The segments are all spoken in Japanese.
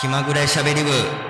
気まぐれしゃべり部。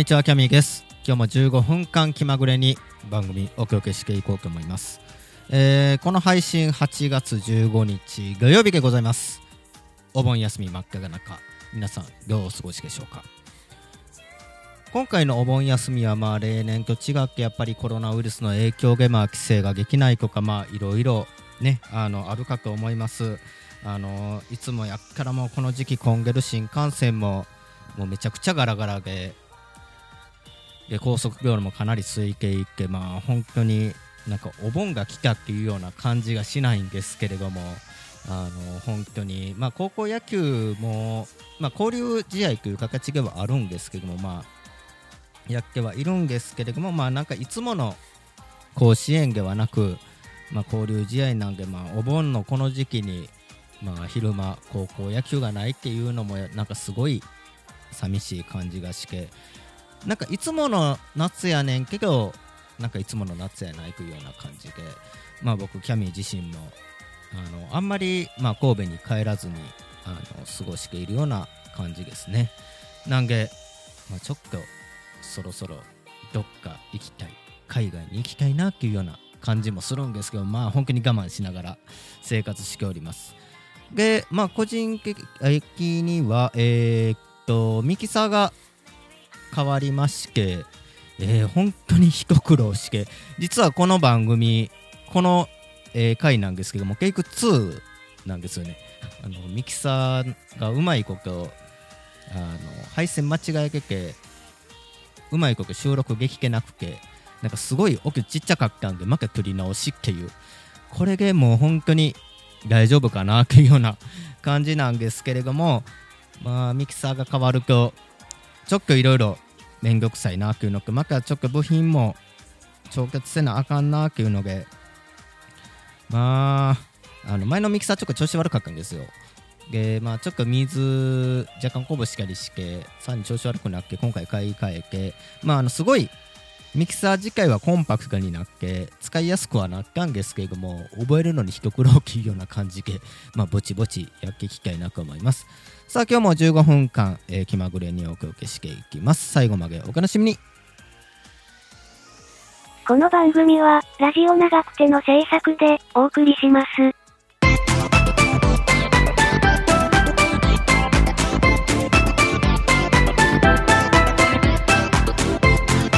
にちはキャミーです。今日も15分間気まぐれに番組お届けしていこうと思います、えーこの配信8月15日土曜日でございます。お盆休み真っ只中皆さんどうお過ごしでしょうか？今回のお盆休みはまあ例年と違ってやっぱりコロナウイルスの影響でまあ規制ができないとかまあいろいろねあのあるかと思います。あのいつもやっからもうこの時期混んでる新幹線ももうめちゃくちゃガラガラでで高速道路もかなり空いていてまあ本当になんかお盆が来たっていうような感じがしないんですけれどもあの本当にまあ高校野球もまあ交流試合という形ではあるんですけどもまあやってはいるんですけれどもまあなんかいつもの甲子園ではなくまあ交流試合なんでまあお盆のこの時期にまあ昼間高校野球がないっていうのもなんかすごい寂しい感じがしてなんかいつもの夏やねんけどなんかいつもの夏やないというような感じでまあ僕キャミー自身もあのあんまり、まあ、神戸に帰らずにあの過ごしているような感じですね。なんで、まあ、ちょっとそろそろどっか行きたい海外に行きたいなっていうような感じもするんですけどまあ本当に我慢しながら生活しております。でまあ個人的にはえーっとミキサーが変わりまして、えー本当に一苦労して実はこの番組この、えー回なんですけどもケイク2なんですよね。あのミキサーがうまいことあの配線間違えててうまいこと収録できてなくてなんかすごい奥ちっちゃかったんでまた取り直しっていう。これでもう本当に大丈夫かなっていうような感じなんですけれどもまあミキサーが変わるとちょっといろいろ面倒くさいなっていうのとまたちょっと部品も調節せなあかんなっていうのでまああの前のミキサーちょっと調子悪かったんですよ。でまあちょっと水若干こぼしたりしてさらに調子悪くなって今回買い替えてまああのすごいミキサー自体はコンパクトになって使いやすくはなったんですけれども覚えるのに一苦労きいような感じで まあぼちぼちやっていきたいなと思います。さあ今日も15分間、えー気まぐれにお届けしていきます。最後までお楽しみに。この番組は、ラジオ長くての制作でお送りします。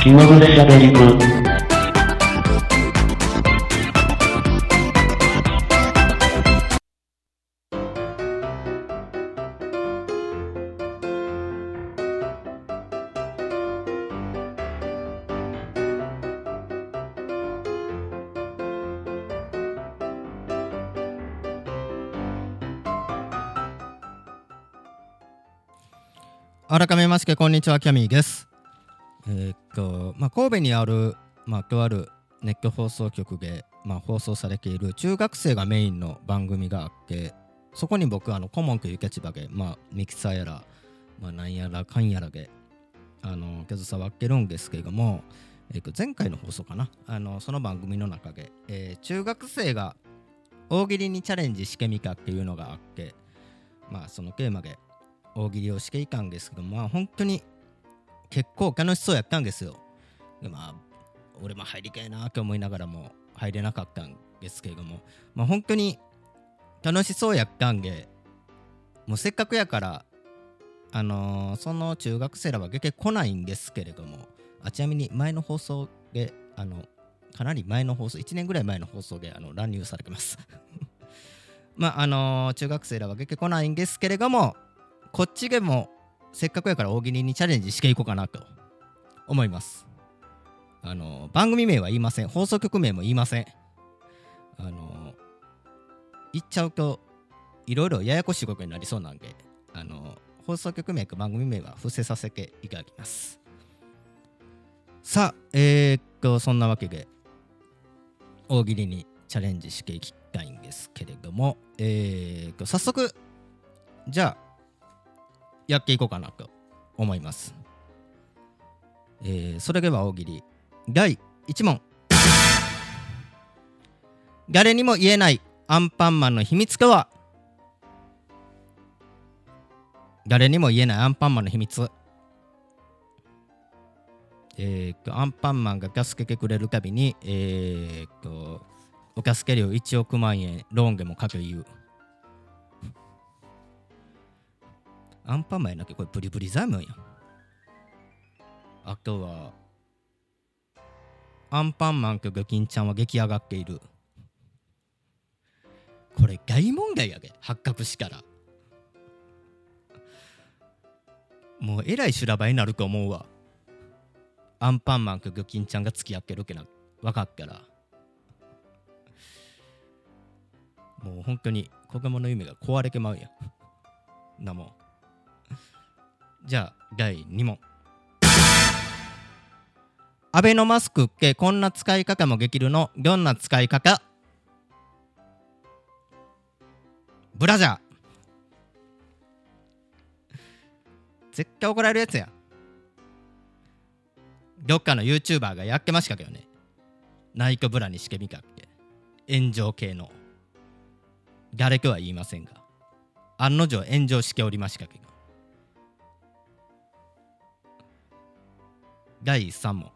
気まぐれしゃべり部改めましてこんにちはキャミーです。とまあ神戸にあるまあとあるネット放送局でまあ放送されている中学生がメインの番組があってそこに僕あの顧問という立場でまあミキサーやらまあなんやらかんやらであの携わってるんですけれども、えーと前回の放送かなあのその番組の中で、えー中学生が大喜利にチャレンジしてみたっていうのがあってまあそのテーマで大喜利をしていたんですけどまあ本当に結構楽しそうやったんですよ。でまあ俺も入りたいなと思いながらも入れなかったんですけれども。まあ本当に楽しそうやったんでもうせっかくやからあのーその中学生らは出てこないんですけれどもあちなみに前の放送であのかなり前の放送1年ぐらい前の放送であの乱入されてます。まああのー中学生らは出てこないんですけれどもこっちでもせっかくやから大喜利にチャレンジしていこうかなと。思います。あの番組名は言いません。放送局名も言いません。あの言っちゃうといろいろややこしいことになりそうなんであの放送局名か番組名は伏せさせていただきます。さあえー、っとそんなわけで大喜利にチャレンジしていきたいんですけれどもえー、っと早速じゃあやっていこうかなと思います。えー、それでは大喜利。第1問。誰にも言えないアンパンマンの秘密とは？誰にも言えないアンパンマンの秘密。えー、とアンパンマンが助けてくれるたびにえー、とお助け料1億万円ローンでもかけ言う。アンパンマンやなきゃこれブリブリザイムやん。あとはアンパンマンとグキンちゃんは激上がっている。これ大問題やで発覚したら。もうえらい修羅場になると思うわ。アンパンマンとグキンちゃんが付き合ってるけな分かったら。もう本当に子供の夢が壊れてまうやん。なもん。じゃあ第2問。アベノマスクってこんな使い方もできるの？どんな使い方？ブラジャー。絶対怒られるやつや。どっかの YouTuber がやってましたけどね。ナイトブラにしてみたって。炎上系の。誰とは言いませんが。案の定炎上しておりましたけど。第3問。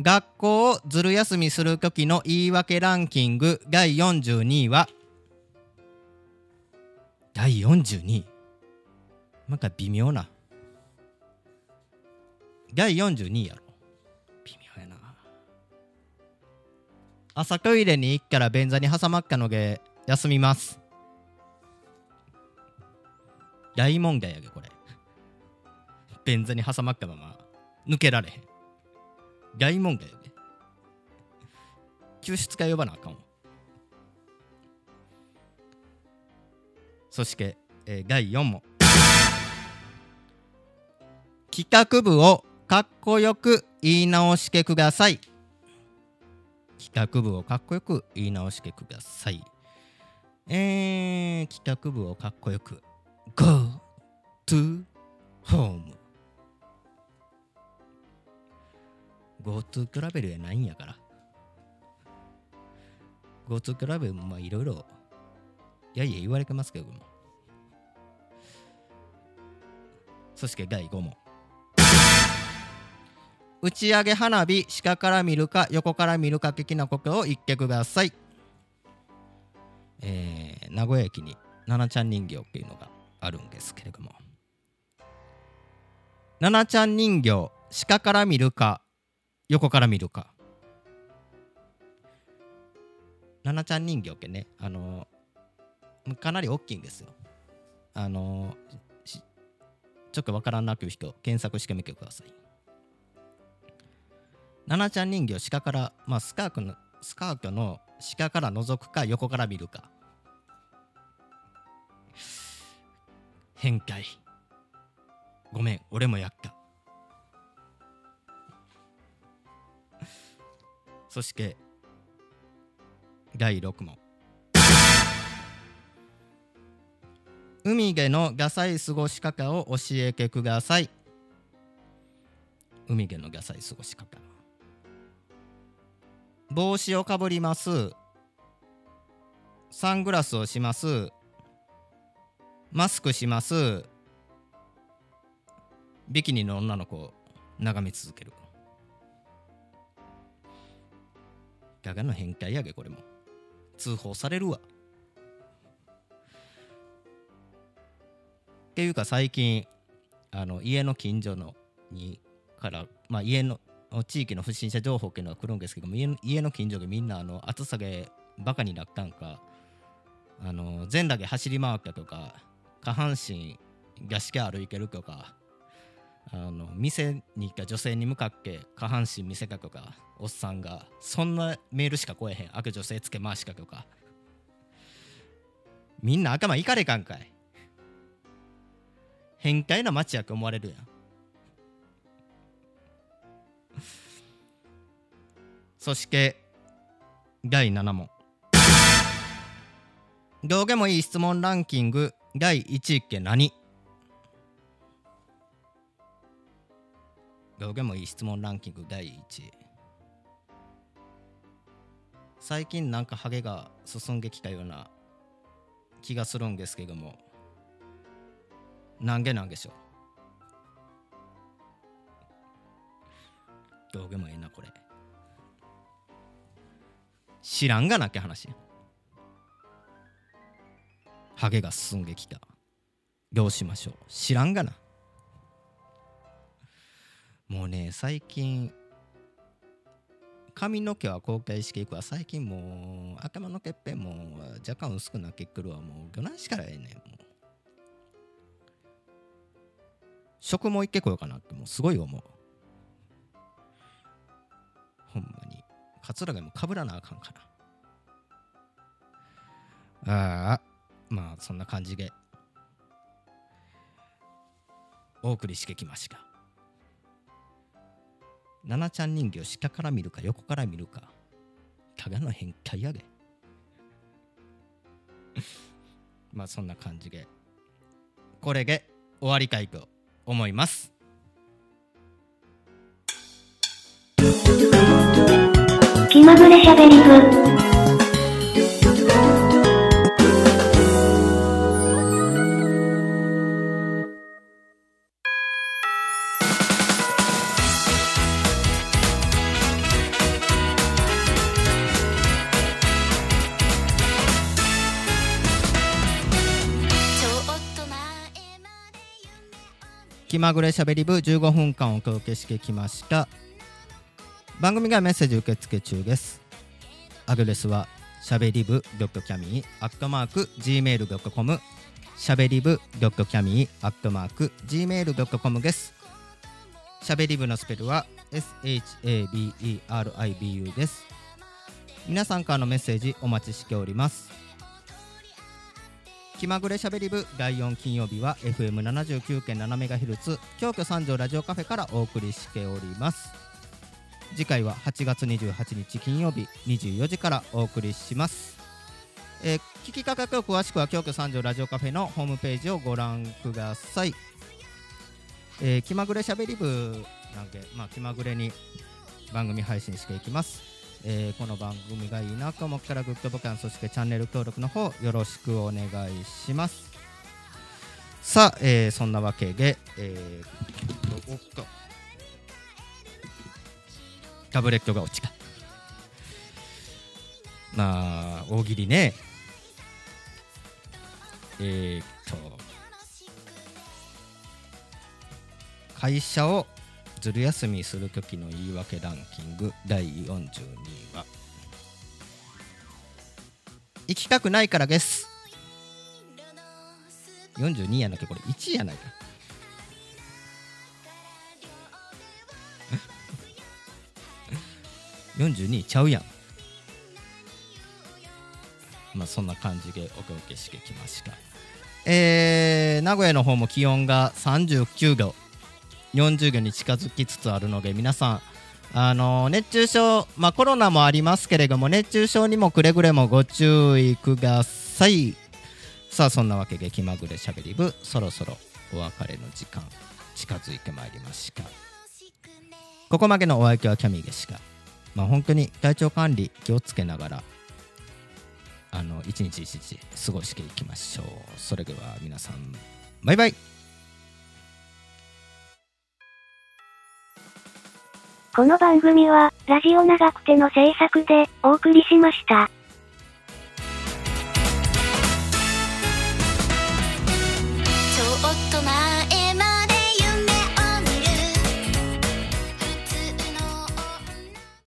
学校をずる休みする時の言い訳ランキング第42位は？第42位？なんか微妙な。第42位やろ。微妙やな。朝トイレに行ったら便座に挟まったので休みます。大問題やでこれ。便座に挟まったまま抜けられへん。大問題やで。救出会呼ばなあかんわ。そして、えー第4問。企画部をかっこよく言い直してください。企画部をかっこよく言い直してください。えー、企画部をかっこよく。Go to home. GoTo トラベルやないんやから。GoTo トラベルもまあいろいろいやいや言われてますけども。そして第5問。打ち上げ花火下から見るか横から見るか的なことを言ってください。えー、名古屋駅に奈々ちゃん人形っていうのがあるんですけれども。奈々ちゃん人形下から見るか横から見るか。奈々ちゃん人形ってね。あのかなり大きいんですよ。あのちょっとわからなくいう人検索してみてください。奈々ちゃん人形下からまあスカートのスカートの下から覗くか横から見るか。変態。ごめん俺もやった。そして第6問。海でのガサい過ごし方を教えてください。海でのガサい過ごし方帽子をかぶります。サングラスをします。マスクします。ビキニの女の子を眺め続ける。ガガの変態やげこれも。通報されるわ。っていうか最近あの家の近所のにから、まあ、家の地域の不審者情報っていうのが来るんですけども家の家の近所でみんなあの暑さでバカになったんかあの全裸で走り回ったとか下半身がしけ歩いてるとかあの店に行った女性に向かって下半身見せかけとか。おっさんがそんなメールしか来えへん。悪女性つけ回しかけとか。みんな頭いかれかんかい。変態な街やと思われるやん。そして第7問。どうでもいい質問ランキング。第1位って何？どうでもいい質問ランキング第1位最近なんかハゲが進んできたような気がするんですけども何げなんでしょう？どうでもいいなこれ。知らんがなきゃ話。ハゲが進んできた。どうしましょう？知らんがな。もうね最近髪の毛は公開していくわ。最近もう頭の毛っぺんも若干薄くなってくるわ。もうどなしからええね。んもう。食もいけこようかなってもうすごい思う。ほんまに。桂毛もかぶらなあかんかなああまあそんな感じで。お送りしてきました。奈々ちゃん人形下から見るか横から見るか。ただの変態やで まあそんな感じで。これで終わりたいと思います。気まぐれしゃべり部。気まぐれしゃべり部15分間お届けしてきました。番組がメッセージ受付中です。アドレスはしゃべり部.ドットキャミーアットマーク Gmail.com しゃべり部ドットキャミーアットマーク Gmail.com です。しゃべり部のスペルは SHABERIBU です。皆さんからのメッセージお待ちしております。気まぐれしゃべり部第4金曜日は FM79.7MHz 京都三条ラジオカフェからお送りしております。次回は8月28日金曜日24時からお送りします、えー聞き方と詳しくは京都三条ラジオカフェのホームページをご覧ください、えー気まぐれしゃべり部なんで、まあ、気まぐれに番組配信していきます。えーこの番組がいいなと思ったらグッドボタンそしてチャンネル登録の方よろしくお願いします。さあ、えーそんなわけで、えーおっとタブレットが落ちた。まあ大喜利ね。えーっと会社をずる休みするときの言い訳ランキング第42位は。行きたくないからです。42やなきゃこれ1位やないか。42位ちゃうやん。まあそんな感じでお届けしてきました。えー、名古屋の方も気温が39度。40度に近づきつつあるので皆さんあの熱中症、まあ、コロナもありますけれども熱中症にもくれぐれもご注意ください。さあそんなわけで気まぐれしゃべり部そろそろお別れの時間近づいてまいりました。ここまでのお相手はキャミーでした。まあ本当に体調管理気をつけながらあの一日一日過ごしていきましょう。それでは皆さんバイバイ。この番組は、ラジオ長くての制作で、お送りしました。